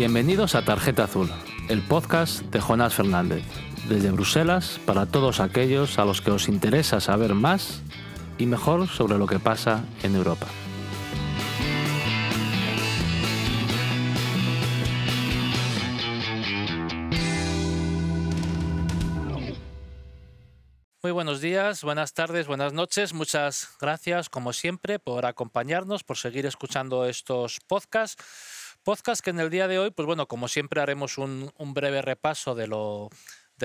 Bienvenidos a Tarjeta Azul, el podcast de Jonás Fernández, desde Bruselas para todos aquellos a los que os interesa saber más y mejor sobre lo que pasa en Europa. Muy buenos días, buenas tardes, buenas noches. Muchas gracias, como siempre, por acompañarnos, por seguir escuchando estos podcasts. Podcast que en el día de hoy, pues bueno, como siempre haremos un, breve repaso de lo,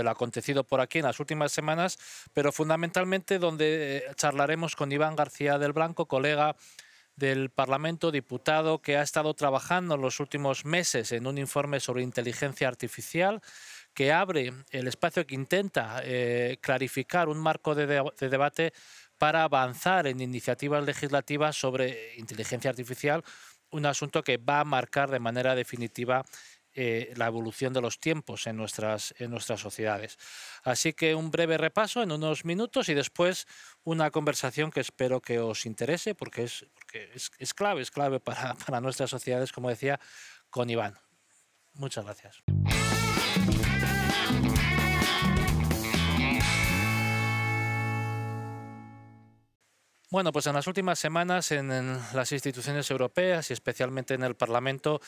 acontecido por aquí en las últimas semanas, pero fundamentalmente donde eh, charlaremos con Iván García del Blanco, colega del Parlamento, diputado que ha estado trabajando en los últimos meses en un informe sobre inteligencia artificial que abre el espacio que intenta eh, clarificar un marco de, debate para avanzar en iniciativas legislativas sobre inteligencia artificial, un asunto que va a marcar de manera definitiva eh, la evolución de los tiempos en nuestras, en nuestras sociedades. Así que un breve repaso en unos minutos y después una conversación que espero que os interese porque es, porque es, clave, es clave para, para nuestras sociedades, como decía, con Iván. Muchas gracias. Bueno, pues en las últimas semanas en, las instituciones europeas y especialmente en el Parlamento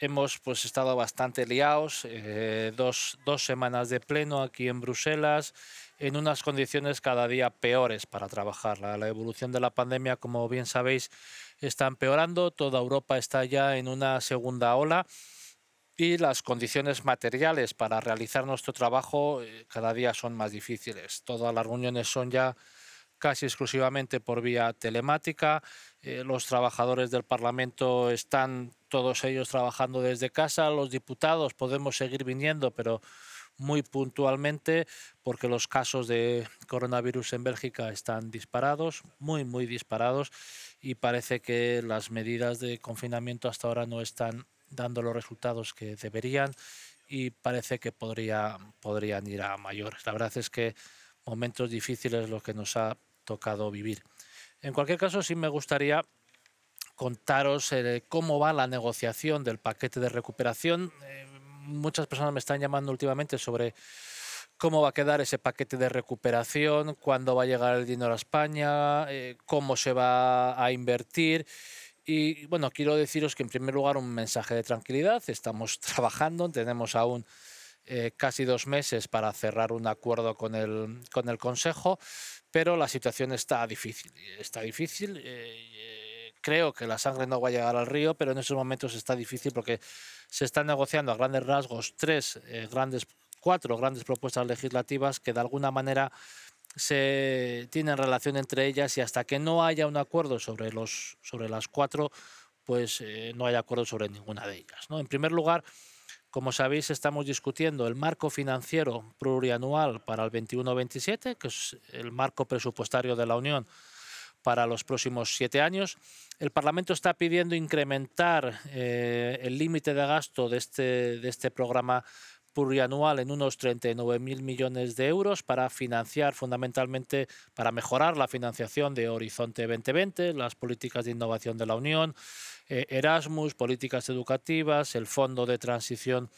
hemos pues estado bastante liados, eh, dos, dos, semanas de pleno aquí en Bruselas, en unas condiciones cada día peores para trabajar. La, la, evolución de la pandemia, como bien sabéis, está empeorando, toda Europa está ya en una segunda ola y las condiciones materiales para realizar nuestro trabajo eh, cada día son más difíciles. Todas las reuniones son ya casi exclusivamente por vía telemática. Eh, los trabajadores del Parlamento están todos ellos trabajando desde casa. Los diputados podemos seguir viniendo, pero muy puntualmente porque los casos de coronavirus en Bélgica están disparados, muy, muy disparados, y parece que las medidas de confinamiento hasta ahora no están dando los resultados que deberían y parece que podría, podrían ir a mayores. La verdad es que momentos difíciles los que nos ha tocado vivir. En cualquier caso, sí me gustaría contaros eh, cómo va la negociación del paquete de recuperación. Eh, muchas personas me están llamando últimamente sobre cómo va a quedar ese paquete de recuperación, cuándo va a llegar el dinero a España, eh, cómo se va a invertir. Y bueno, quiero deciros que en primer lugar un mensaje de tranquilidad. Estamos trabajando, tenemos aún casi dos meses para cerrar un acuerdo con el, con el Consejo, pero la situación está difícil. Está difícil. Eh, eh, creo que la sangre no va a llegar al río, pero en esos momentos está difícil porque se están negociando a grandes rasgos tres eh, grandes, cuatro grandes propuestas legislativas que de alguna manera se tienen relación entre ellas y hasta que no haya un acuerdo sobre los sobre las cuatro, pues no hay acuerdo sobre ninguna de ellas. ¿no? En primer lugar, como sabéis, estamos discutiendo el marco financiero plurianual para el 21-27, que es el marco presupuestario de la Unión para los próximos siete años. El Parlamento está pidiendo incrementar eh, el límite de gasto de este, de este programa plurianual en unos 39.000 millones de euros para financiar fundamentalmente, para mejorar la financiación de Horizonte 2020, las políticas de innovación de la Unión, eh, Erasmus, políticas educativas, el Fondo de Transición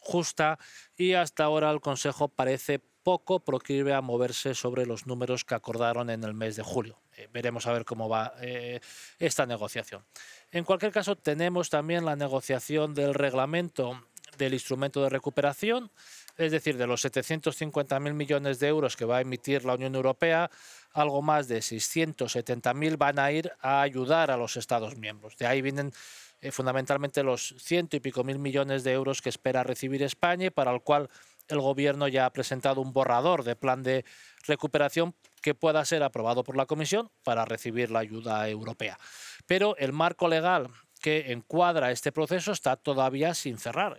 Justa y hasta ahora el Consejo parece poco proclive a moverse sobre los números que acordaron en el mes de julio. Eh, veremos a ver cómo va eh, esta negociación. En cualquier caso, tenemos también la negociación del reglamento del instrumento de recuperación, es decir, de los 750.000 millones de euros que va a emitir la Unión Europea, algo más de 670.000 van a ir a ayudar a los Estados miembros. De ahí vienen eh, fundamentalmente los ciento y pico mil millones de euros que espera recibir España para el cual el Gobierno ya ha presentado un borrador de plan de recuperación que pueda ser aprobado por la Comisión para recibir la ayuda europea. Pero el marco legal que encuadra este proceso está todavía sin cerrar.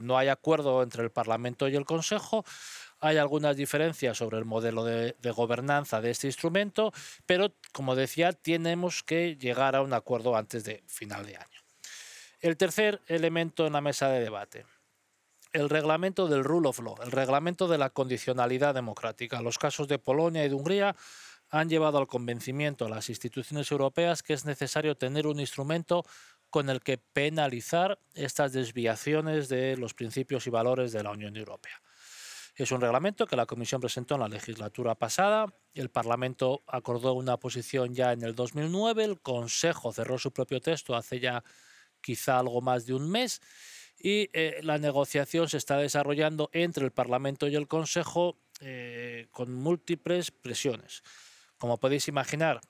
no hay acuerdo entre el Parlamento y el Consejo. Hay algunas diferencias sobre el modelo de, gobernanza de este instrumento, pero como decía, tenemos que llegar a un acuerdo antes de final de año. El tercer elemento en la mesa de debate, el reglamento del rule of law, el reglamento de la condicionalidad democrática. Los casos de Polonia y de Hungría han llevado al convencimiento a las instituciones europeas que es necesario tener un instrumento con el que penalizar estas desviaciones de los principios y valores de la Unión Europea. Es un reglamento que la Comisión presentó en la legislatura pasada, el Parlamento acordó una posición ya en el 2009, el Consejo cerró su propio texto hace ya quizá algo más de un mes. Y eh, la negociación se está desarrollando entre el Parlamento y el Consejo eh, con múltiples presiones. Como podéis imaginar,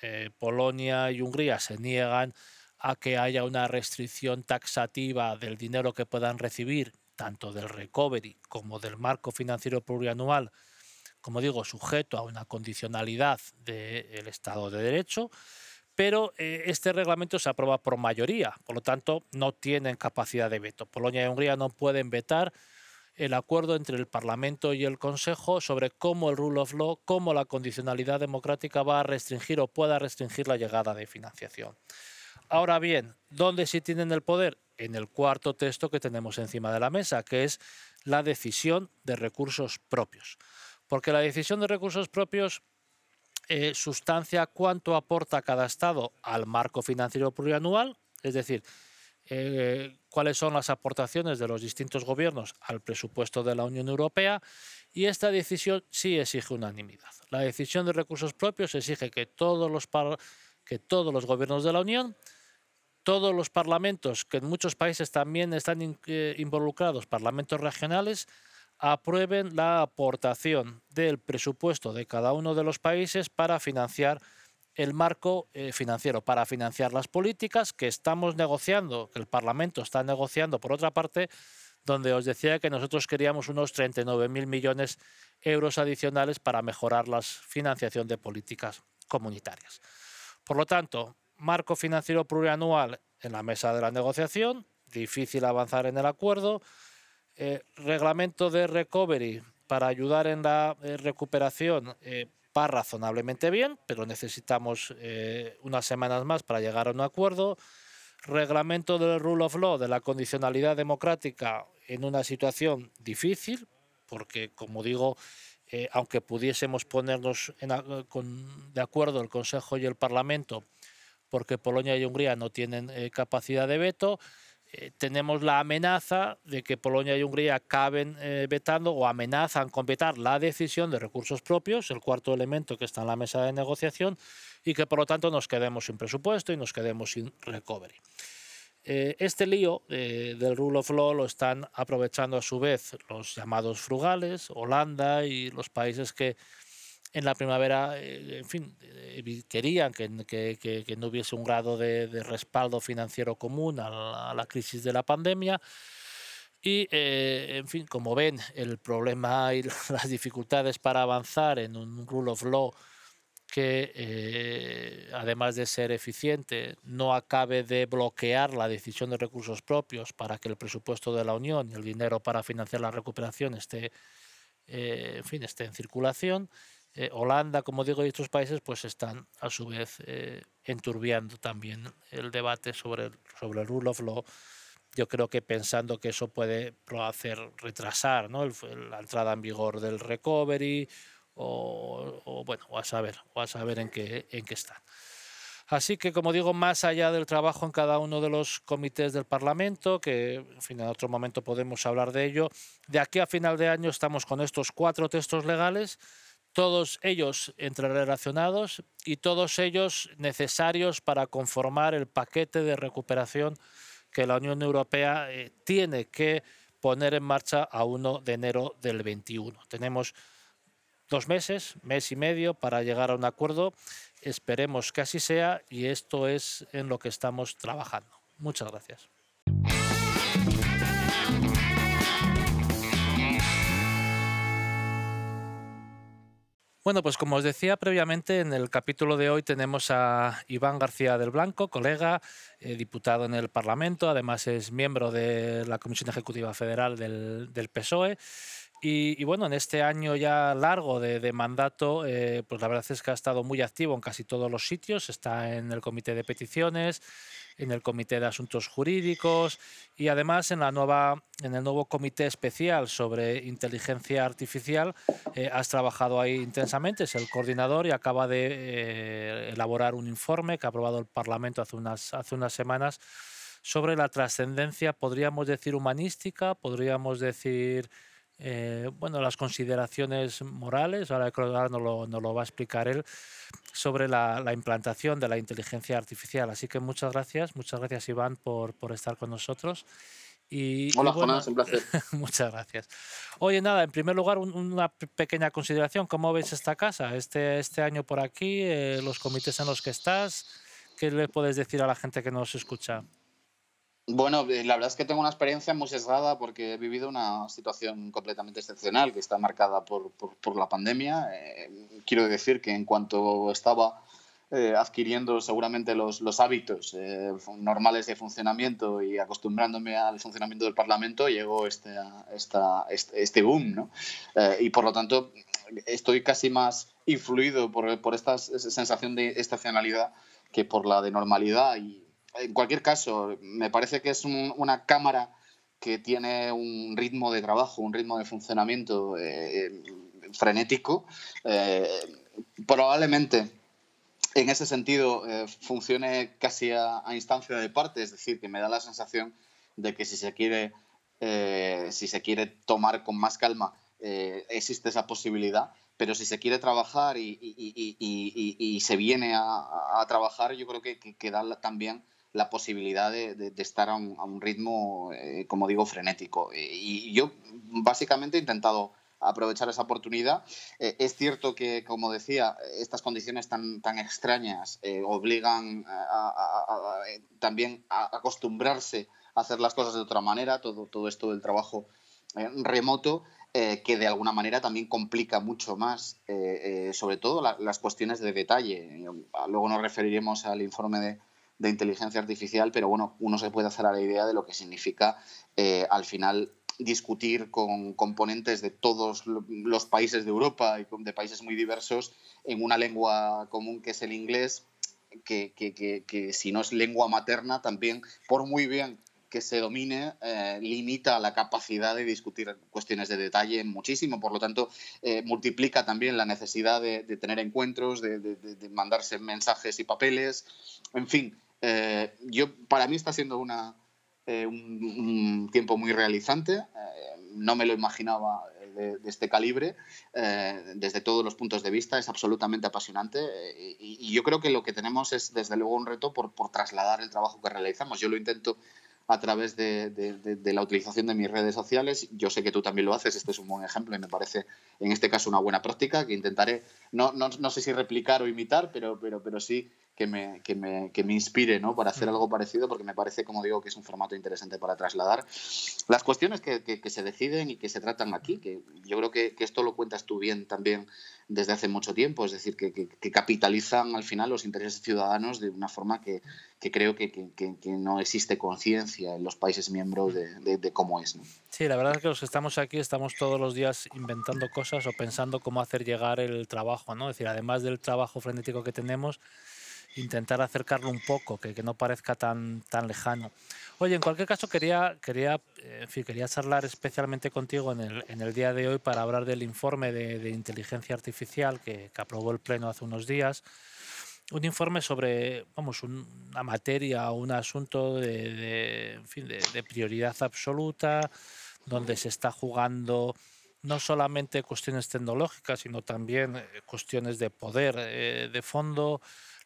eh, Polonia y Hungría se niegan a que haya una restricción taxativa del dinero que puedan recibir, tanto del recovery como del marco financiero plurianual, como digo, sujeto a una condicionalidad del Estado de Derecho, pero eh, este reglamento se aprueba por mayoría, por lo tanto no tienen capacidad de veto. Polonia y Hungría no pueden vetar el acuerdo entre el Parlamento y el Consejo sobre cómo el rule of law, cómo la condicionalidad democrática va a restringir o pueda restringir la llegada de financiación. Ahora bien, ¿dónde sí tienen el poder? En el cuarto texto que tenemos encima de la mesa, que es la decisión de recursos propios. Porque la decisión de recursos propios eh, sustancia cuánto aporta cada Estado al marco financiero plurianual, es decir, eh, cuáles son las aportaciones de los distintos gobiernos al presupuesto de la Unión Europea y esta decisión sí exige unanimidad. La decisión de recursos propios exige que todos los, que todos los gobiernos de la Unión todos los parlamentos, que en muchos países también están eh, involucrados, parlamentos regionales, aprueben la aportación del presupuesto de cada uno de los países para financiar el marco eh, financiero, para financiar las políticas que estamos negociando, que el Parlamento está negociando, por otra parte, donde os decía que nosotros queríamos unos 39.000 millones de euros adicionales para mejorar la financiación de políticas comunitarias. Por lo tanto, marco financiero plurianual en la mesa de la negociación, difícil avanzar en el acuerdo, eh, reglamento de recovery para ayudar en la eh, recuperación eh, va razonablemente bien, pero necesitamos unas semanas más para llegar a un acuerdo. Reglamento del rule of law, de la condicionalidad democrática en una situación difícil, porque como digo, aunque pudiésemos ponernos de acuerdo el Consejo y el Parlamento, porque Polonia y Hungría no tienen eh, capacidad de veto. Eh, tenemos la amenaza de que Polonia y Hungría acaben eh, vetando o amenazan con vetar la decisión de recursos propios, el cuarto elemento que está en la mesa de negociación, y que por lo tanto nos quedemos sin presupuesto y nos quedemos sin recovery. este lío del rule of law lo están aprovechando a su vez los llamados frugales, Holanda y los países que en la primavera, eh, en fin, eh, querían que, no hubiese un grado de, respaldo financiero común a la, crisis de la pandemia. Y, eh, en fin, como ven, el problema y las dificultades para avanzar en un rule of law que, además de ser eficiente, no acabe de bloquear la decisión de recursos propios para que el presupuesto de la Unión y el dinero para financiar la recuperación esté, en fin, esté en circulación eh, Holanda, como digo, y otros países, pues están a su vez eh, enturbiando también el debate sobre el, sobre el rule of law. Yo creo que pensando que eso puede hacer retrasar ¿no? la entrada en vigor del recovery o, bueno, o a saber, o a saber en qué, en qué están. Así que, como digo, más allá del trabajo en cada uno de los comités del Parlamento, que en, fin, en otro momento podemos hablar de ello, de aquí a final de año estamos con estos cuatro textos legales todos ellos entrerelacionados y todos ellos necesarios para conformar el paquete de recuperación que la Unión Europea eh, tiene que poner en marcha a 1 de enero del 21. Tenemos dos meses, mes y medio para llegar a un acuerdo. Esperemos que así sea y esto es en lo que estamos trabajando. Muchas gracias. Bueno, pues como os decía previamente, en el capítulo de hoy tenemos a Iván García del Blanco, colega, eh, diputado en el Parlamento, además es miembro de la Comisión Ejecutiva Federal del, PSOE. Y, bueno, en este año ya largo de, mandato, eh, pues la verdad es que ha estado muy activo en casi todos los sitios, está en el Comité de Peticiones, en el Comité de Asuntos Jurídicos y además en, la nueva, en el nuevo Comité Especial sobre Inteligencia Artificial. Eh, has trabajado ahí intensamente, es el coordinador y acaba de eh, elaborar un informe que ha aprobado el Parlamento hace unas, hace unas semanas sobre la trascendencia, podríamos decir humanística, podríamos decir eh, bueno, las consideraciones morales, ahora, ahora nos, lo, nos lo va a explicar él, sobre la, la, implantación de la inteligencia artificial. Así que muchas gracias, muchas gracias Iván por, por estar con nosotros. Y, Hola, bueno, un placer. muchas gracias. Oye, nada, en primer lugar, una pequeña consideración. ¿Cómo ves esta casa? Este, este año por aquí, eh, los comités en los que estás, ¿qué le puedes decir a la gente que nos escucha? Bueno, eh, la verdad es que tengo una experiencia muy sesgada porque he vivido una situación completamente excepcional que está marcada por, por, la pandemia. Eh, quiero decir que en cuanto estaba eh, adquiriendo seguramente los, los hábitos normales de funcionamiento y acostumbrándome al funcionamiento del Parlamento, llegó este, esta, este, este boom. ¿no? y por lo tanto, estoy casi más influido por, por esta sensación de estacionalidad que por la de normalidad y en cualquier caso, me parece que es una cámara que tiene un ritmo de trabajo, un ritmo de funcionamiento eh, frenético. Eh, probablemente en ese sentido eh, funcione casi a, instancia de parte, es decir, que me da la sensación de que si se quiere, si se quiere tomar con más calma, existe esa posibilidad pero si se quiere trabajar y, se viene a, trabajar, yo creo que, que da también la posibilidad de, estar a un, ritmo, eh, como digo, frenético. Y yo básicamente he intentado aprovechar esa oportunidad. Eh, es cierto que, como decía, estas condiciones tan, extrañas eh, obligan también a acostumbrarse a hacer las cosas de otra manera, todo, todo esto del trabajo remoto. que de alguna manera también complica mucho más, sobre todo las cuestiones de detalle. Luego nos referiremos al informe de, de inteligencia artificial, pero bueno, uno se puede hacer a la idea de lo que significa eh, al final discutir con componentes de todos los países de Europa y de países muy diversos en una lengua común que es el inglés, que, que, si no es lengua materna también, por muy bien que se domine, eh, limita la capacidad de discutir cuestiones de detalle muchísimo. Por lo tanto, eh, multiplica también la necesidad de, tener encuentros, de, mandarse mensajes y papeles. En fin, eh, yo, para mí está siendo una, eh, un, tiempo muy realizante. Eh, no me lo imaginaba de, este calibre, desde todos los puntos de vista. Es absolutamente apasionante y, yo creo que lo que tenemos es, desde luego, un reto por, por trasladar el trabajo que realizamos. Yo lo intento a través de, de, la utilización de mis redes sociales. Yo sé que tú también lo haces, este es un buen ejemplo y me parece en este caso una buena práctica que intentaré, no, no, no sé si replicar o imitar, pero, pero, pero sí que me, que me, que me inspire ¿no? para hacer mm. algo parecido, porque me parece, como digo, que es un formato interesante para trasladar las cuestiones que, que, se deciden y que se tratan aquí, que yo creo que, que, esto lo cuentas tú bien también desde hace mucho tiempo, es decir, que, capitalizan al final los intereses ciudadanos de una forma que, creo que, no existe conciencia en los países miembros de, de, cómo es. ¿no? Sí, la verdad es que los que estamos aquí estamos todos los días inventando cosas o pensando cómo hacer llegar el trabajo, ¿no? Es decir, además del trabajo frenético que tenemos, intentar acercarlo un poco, que, que, no parezca tan, tan lejano. Oye, en cualquier caso quería, quería, en fin, quería charlar especialmente contigo en el, en el día de hoy para hablar del informe de, de inteligencia artificial que, que, aprobó el Pleno hace unos días. Un informe sobre, vamos, una materia un asunto de, de, en fin, de, prioridad absoluta, donde se está jugando no solamente cuestiones tecnológicas, sino también eh, cuestiones de poder eh, de fondo,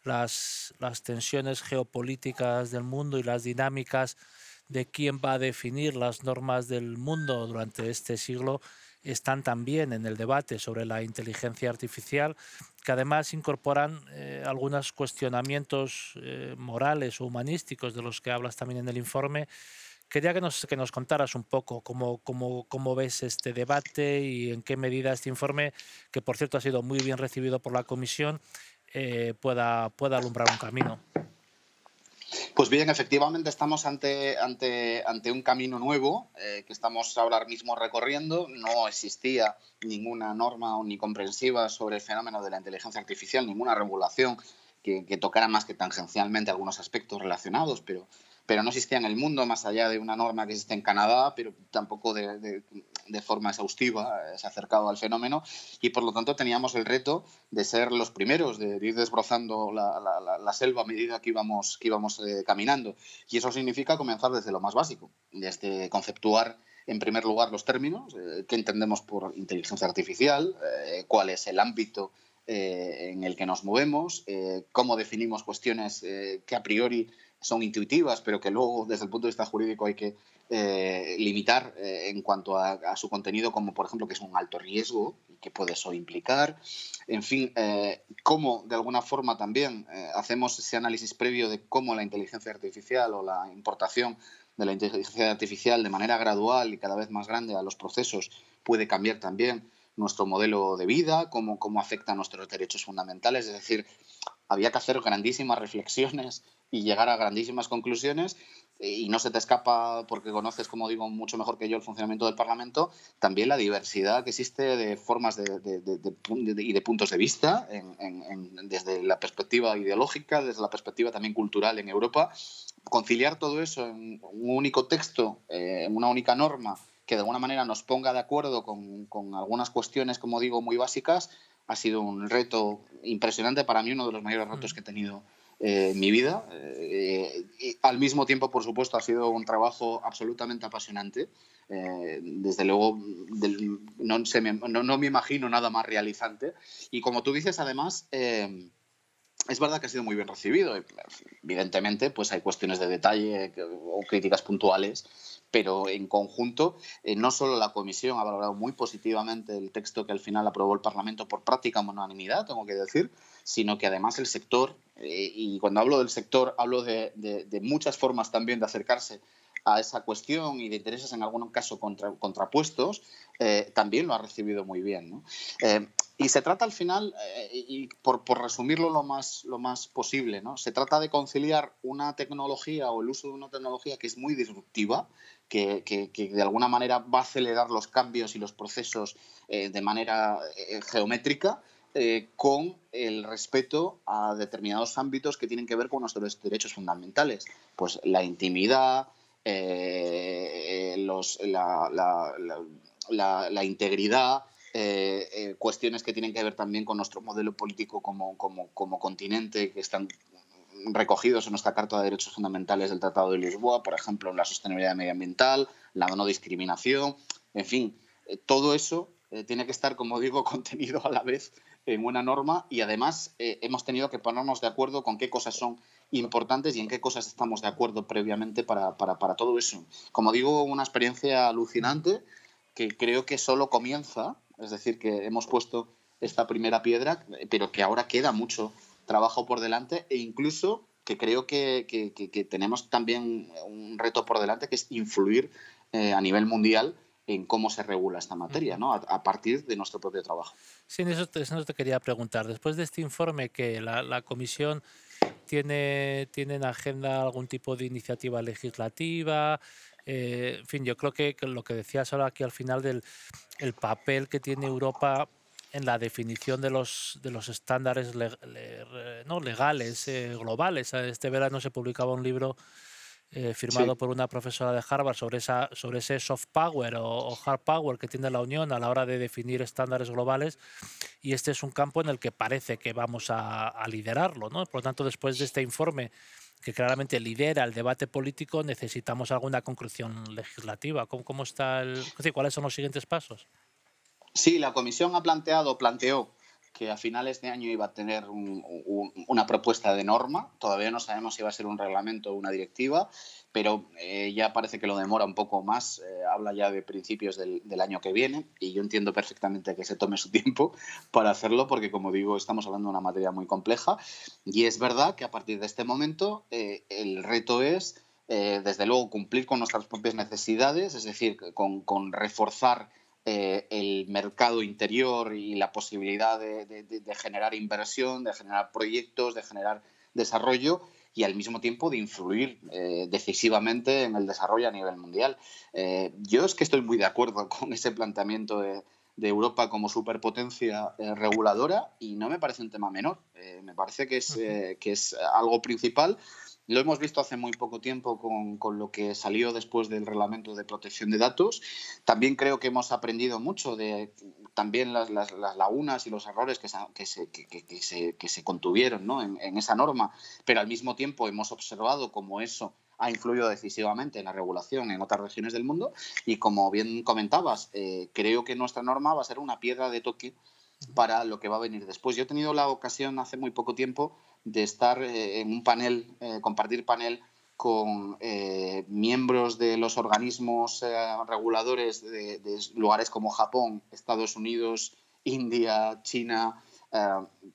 las, las tensiones geopolíticas del mundo y las dinámicas de quién va a definir las normas del mundo durante este siglo están también en el debate sobre la inteligencia artificial, que además incorporan eh, algunos cuestionamientos eh, morales o humanísticos de los que hablas también en el informe. Quería que nos, que nos contaras un poco cómo, cómo, cómo ves este debate y en qué medida este informe, que por cierto ha sido muy bien recibido por la Comisión, eh, pueda, pueda alumbrar un camino. Pues bien, efectivamente estamos ante, ante, ante un camino nuevo eh, que estamos ahora mismo recorriendo. No existía ninguna norma ni comprensiva sobre el fenómeno de la inteligencia artificial, ninguna regulación que, que tocara más que tangencialmente algunos aspectos relacionados, pero pero no existía en el mundo más allá de una norma que existe en Canadá, pero tampoco de, forma exhaustiva eh, se ha acercado al fenómeno y por lo tanto teníamos el reto de ser los primeros, de ir desbrozando la, selva a medida que íbamos, que íbamos eh, caminando. Y eso significa comenzar desde lo más básico, desde conceptuar en primer lugar los términos, eh, qué entendemos por inteligencia artificial, cuál es el ámbito en el que nos movemos, cómo definimos cuestiones que a priori son intuitivas, pero que luego desde el punto de vista jurídico hay que eh, limitar eh, en cuanto a, su contenido, como por ejemplo que es un alto riesgo y que puede eso implicar. En fin, eh, cómo de alguna forma también hacemos ese análisis previo de cómo la inteligencia artificial o la importación de la inteligencia artificial de manera gradual y cada vez más grande a los procesos puede cambiar también nuestro modelo de vida, cómo, cómo afecta a nuestros derechos fundamentales. Es decir, había que hacer grandísimas reflexiones y llegar a grandísimas conclusiones eh, y no se te escapa, porque conoces, como digo, mucho mejor que yo el funcionamiento del Parlamento, también la diversidad que existe de formas de, y de puntos de vista, desde la perspectiva ideológica, desde la perspectiva también cultural en Europa. Conciliar todo eso en un único texto, eh, en una única norma, que de alguna manera nos ponga de acuerdo con, con algunas cuestiones, como digo, muy básicas, ha sido un reto impresionante para mí, uno de los mayores retos mm. que he tenido eh, en mi vida. Eh, y al mismo tiempo, por supuesto, ha sido un trabajo absolutamente apasionante. Eh, desde luego, no, no, me imagino nada más realizante. Y como tú dices, además, es verdad que ha sido muy bien recibido. Evidentemente, pues hay cuestiones de detalle o críticas puntuales pero en conjunto, eh, no solo la Comisión ha valorado muy positivamente el texto que al final aprobó el Parlamento por práctica unanimidad, tengo que decir, sino que además el sector, eh, y cuando hablo del sector hablo de, muchas formas también de acercarse a esa cuestión y de intereses en algún caso contrapuestos, eh, también lo ha recibido muy bien. y se trata al final, y por, por, resumirlo lo más, lo más posible, ¿no? se trata de conciliar una tecnología o el uso de una tecnología que es muy disruptiva, que, de alguna manera va a acelerar los cambios y los procesos eh, de manera eh, geométrica, eh, con el respeto a determinados ámbitos que tienen que ver con nuestros derechos fundamentales, pues la intimidad, los, la, integridad, cuestiones que tienen que ver también con nuestro modelo político como, continente, que están recogidos en nuestra Carta de Derechos Fundamentales del Tratado de Lisboa, por ejemplo, la sostenibilidad medioambiental, la no discriminación, en fin, eh, todo eso eh, tiene que estar, como digo, contenido a la vez en una norma y además eh, hemos tenido que ponernos de acuerdo con qué cosas son importantes y en qué cosas estamos de acuerdo previamente para, para, para todo eso. Como digo, una experiencia alucinante que creo que solo comienza, es decir, que hemos puesto esta primera piedra, pero que ahora queda mucho trabajo por delante e incluso que creo que, tenemos también un reto por delante que es influir eh, a nivel mundial en cómo se regula esta materia, ¿no? a, partir de nuestro propio trabajo. Sí, eso te, eso te quería preguntar. Después de este informe que la, Comisión tiene, tiene en agenda algún tipo de iniciativa legislativa, eh, en fin, yo creo que, lo que decías ahora aquí al final del el papel que tiene Europa en la definición de los, de los estándares no, legales, eh, globales. Este verano se publicaba un libro eh, firmado por una profesora de Harvard sobre, esa, sobre ese soft power o, hard power que tiene la Unión a la hora de definir estándares globales. Y este es un campo en el que parece que vamos a, liderarlo. ¿no? Por lo tanto, después de este informe que claramente lidera el debate político, necesitamos alguna conclusión legislativa. ¿Cómo, cómo está el, ¿Cuáles son los siguientes pasos? Sí, la comisión ha planteado, planteó que a finales de año iba a tener una propuesta de norma. Todavía no sabemos si va a ser un reglamento o una directiva, pero eh, ya parece que lo demora un poco más. Eh, habla ya de principios del, año que viene y yo entiendo perfectamente que se tome su tiempo para hacerlo porque, como digo, estamos hablando de una materia muy compleja y es verdad que a partir de este momento eh, el reto es, desde luego, cumplir con nuestras propias necesidades, es decir, con, con reforzar eh, el mercado interior y la posibilidad de, generar inversión, de generar proyectos, de generar desarrollo y al mismo tiempo de influir eh, decisivamente en el desarrollo a nivel mundial. Eh, yo es que estoy muy de acuerdo con ese planteamiento de, de Europa como superpotencia reguladora y no me parece un tema menor. Me parece que es, que es algo principal. Lo hemos visto hace muy poco tiempo con, con, lo que salió después del reglamento de protección de datos. También creo que hemos aprendido mucho de también las, las, las lagunas y los errores que se, que se, que, se, que se contuvieron ¿no? en, en esa norma, pero al mismo tiempo hemos observado cómo eso ha influido decisivamente en la regulación en otras regiones del mundo y como bien comentabas, eh, creo que nuestra norma va a ser una piedra de toque para lo que va a venir después. Yo he tenido la ocasión hace muy poco tiempo de estar eh, en un panel, eh, compartir panel con eh, miembros de los organismos reguladores de, lugares como Japón, Estados Unidos, India, China.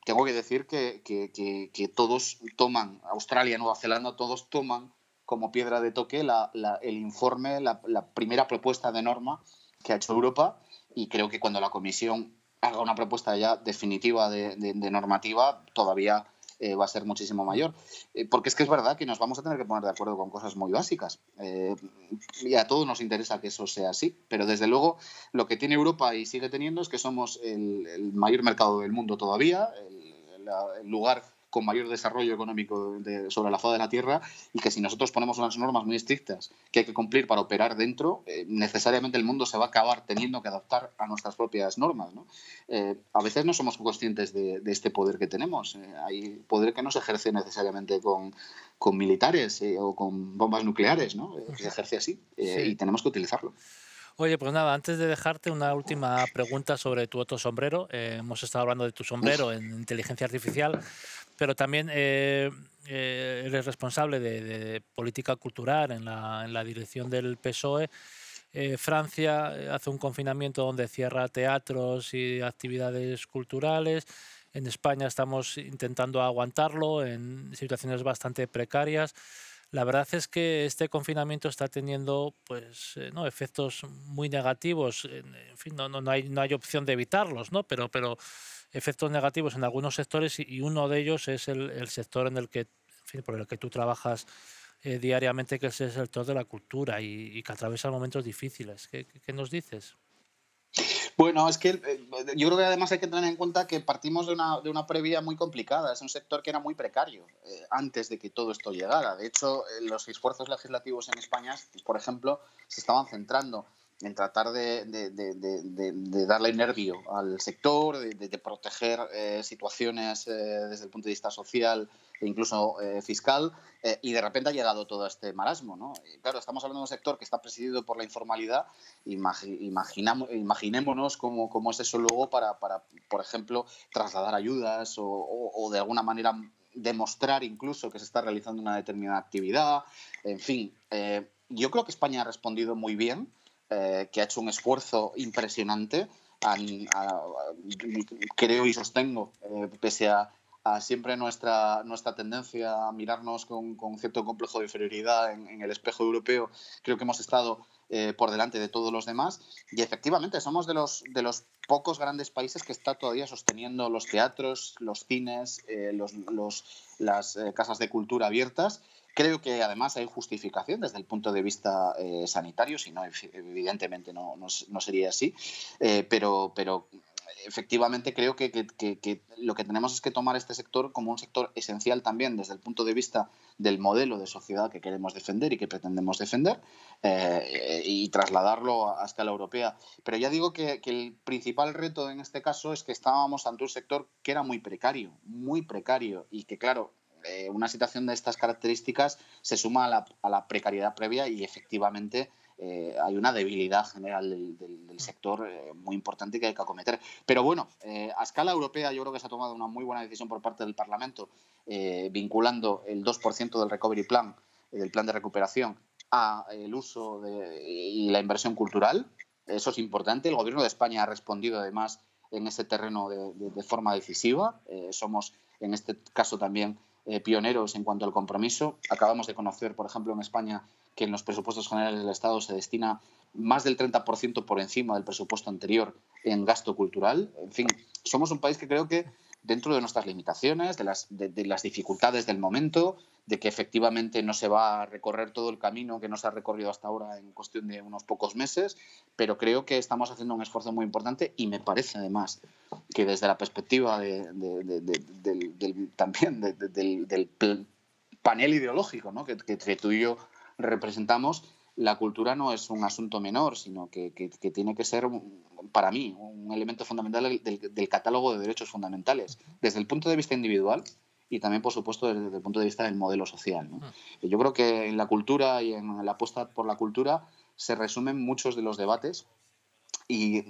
Tengo que decir que, que, que, todos toman, Australia, Nueva Zelanda, todos toman como piedra de toque el informe, la, primera propuesta de norma que ha hecho Europa y creo que cuando la Comisión haga una propuesta ya definitiva de, normativa, todavía eh, va a ser muchísimo mayor. Eh, porque es que es verdad que nos vamos a tener que poner de acuerdo con cosas muy básicas. Eh, y a todos nos interesa que eso sea así. Pero desde luego lo que tiene Europa y sigue teniendo es que somos el, mayor mercado del mundo todavía, el lugar con mayor desarrollo económico de, sobre la faz de la Tierra y que si nosotros ponemos unas normas muy estrictas que hay que cumplir para operar dentro, eh, necesariamente el mundo se va a acabar teniendo que adaptar a nuestras propias normas. ¿no? Eh, a veces no somos conscientes de, de este poder que tenemos. Eh, hay poder que no se ejerce necesariamente con, con militares eh, o con bombas nucleares, ¿no? se ejerce así sí. y tenemos que utilizarlo. Oye, pues nada, antes de dejarte una última pregunta sobre tu otro sombrero. Eh, hemos estado hablando de tu sombrero en inteligencia artificial, pero también eh, eh, eres responsable de, de, política cultural en la, en la dirección del PSOE. Eh, Francia hace un confinamiento donde cierra teatros y actividades culturales. En España estamos intentando aguantarlo en situaciones bastante precarias. La verdad es que este confinamiento está teniendo pues, eh, ¿no? efectos muy negativos. En fin, no, no, no, hay, no hay opción de evitarlos, ¿no? pero, pero efectos negativos en algunos sectores y, uno de ellos es el, el, sector en el que, por el que tú trabajas eh, diariamente, que es el sector de la cultura y, y que atraviesa momentos difíciles. ¿Qué, qué nos dices? Bueno, es que eh, yo creo que además hay que tener en cuenta que partimos de una, de una previa muy complicada. Es un sector que era muy precario eh, antes de que todo esto llegara. De hecho, eh, los esfuerzos legislativos en España, por ejemplo, se estaban centrando en tratar de, de, de, darle nervio al sector, de, proteger eh, situaciones eh, desde el punto de vista social e incluso eh, fiscal, eh, y de repente ha llegado todo este marasmo. ¿no? Y claro, estamos hablando de un sector que está presidido por la informalidad, imaginamos, imaginémonos cómo, cómo, es eso luego para, para, por ejemplo, trasladar ayudas o, de alguna manera demostrar incluso que se está realizando una determinada actividad. En fin, eh, yo creo que España ha respondido muy bien eh, que ha hecho un esfuerzo impresionante, a, creo y sostengo, eh, pese a, siempre nuestra, nuestra tendencia a mirarnos con, cierto complejo de inferioridad en, el espejo europeo, creo que hemos estado eh, por delante de todos los demás. Y efectivamente somos de los, de los pocos grandes países que está todavía sosteniendo los teatros, los cines, los, las casas de cultura abiertas Creo que además hay justificación desde el punto de vista eh, sanitario, si no, evidentemente no, no, sería así, eh, pero, pero efectivamente creo que, que, lo que tenemos es que tomar este sector como un sector esencial también desde el punto de vista del modelo de sociedad que queremos defender y que pretendemos defender eh, y trasladarlo a, escala europea. Pero ya digo que, el principal reto en este caso es que estábamos ante un sector que era muy precario, muy precario y que claro, eh, una situación de estas características se suma a la, a la precariedad previa y efectivamente eh, hay una debilidad general del, sector eh, muy importante que hay que acometer. Pero bueno, a escala europea yo creo que se ha tomado una muy buena decisión por parte del Parlamento vinculando el 2% del Recovery Plan, del plan de recuperación, a el uso de, y la inversión cultural. Eso es importante. El Gobierno de España ha respondido además en ese terreno de, forma decisiva. Somos en este caso también eh, pioneros en cuanto al compromiso. Acabamos de conocer, por ejemplo, en España, que en los presupuestos generales del Estado se destina más del 30% por encima del presupuesto anterior en gasto cultural. En fin, somos un país que creo que dentro de nuestras limitaciones, de las, de, de las dificultades del momento, de que efectivamente no se va a recorrer todo el camino que no se ha recorrido hasta ahora en cuestión de unos pocos meses, pero creo que estamos haciendo un esfuerzo muy importante y me parece además que desde la perspectiva de, del, también del, panel ideológico ¿no? que, que, tú y yo representamos, la cultura no es un asunto menor, sino que, que tiene que ser, para mí, un elemento fundamental del catálogo de derechos fundamentales. Desde el punto de vista individual, y también, por supuesto, desde el punto de vista del modelo social. ¿no? Ah. Yo creo que en la cultura y en la apuesta por la cultura se resumen muchos de los debates y,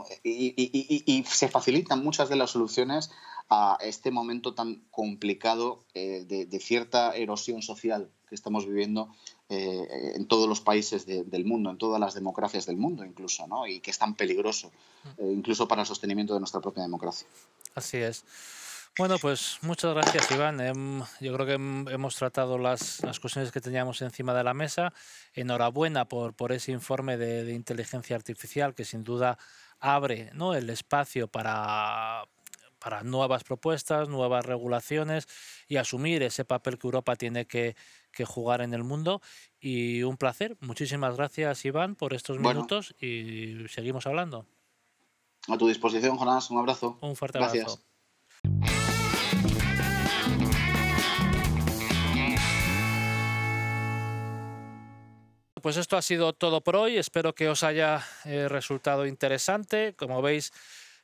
se facilitan muchas de las soluciones a este momento tan complicado eh, de, cierta erosión social que estamos viviendo eh, en todos los países del mundo, en todas las democracias del mundo incluso, ¿no? y que es tan peligroso, ah. eh, incluso para el sostenimiento de nuestra propia democracia. Así es. Bueno, pues muchas gracias, Iván. Em, yo creo que hemos tratado las, cuestiones que teníamos encima de la mesa. Enhorabuena por, por ese informe de, inteligencia artificial que sin duda abre ¿no? el espacio para, para nuevas propuestas, nuevas regulaciones y asumir ese papel que Europa tiene que, jugar en el mundo. Y un placer. Muchísimas gracias, Iván, por estos minutos y seguimos hablando. A tu disposición, Jonás. Un abrazo. Un fuerte abrazo. Pues esto ha sido todo por hoy. Espero que os haya eh, resultado interesante. Como veis,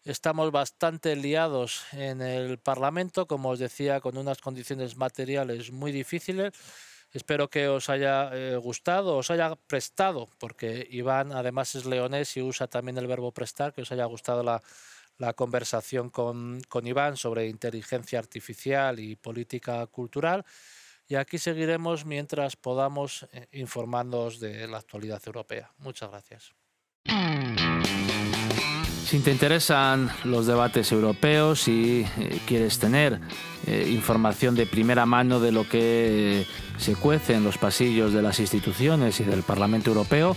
estamos bastante liados en el Parlamento, como os decía, con unas condiciones materiales muy difíciles. Espero que os haya eh, gustado, os haya prestado, porque Iván además es leonés y usa también el verbo prestar, que os haya gustado la, conversación con, con Iván sobre inteligencia artificial y política cultural. Y aquí seguiremos mientras podamos eh, informarnos de la actualidad europea. Muchas gracias. Si te interesan los debates europeos y eh, quieres tener eh, información de primera mano de lo que se cuece en los pasillos de las instituciones y del Parlamento Europeo,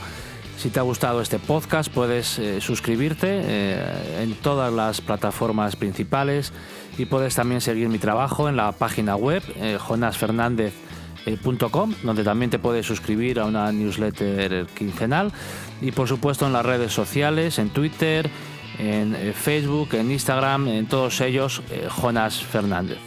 si te ha gustado este podcast puedes suscribirte en todas las plataformas principales y puedes también seguir mi trabajo en la página web eh, jonasfernandez.com, donde también te puedes suscribir a una newsletter quincenal y por supuesto en las redes sociales, en Twitter, en eh, Facebook, en Instagram, en todos ellos, eh, Jonas Fernández.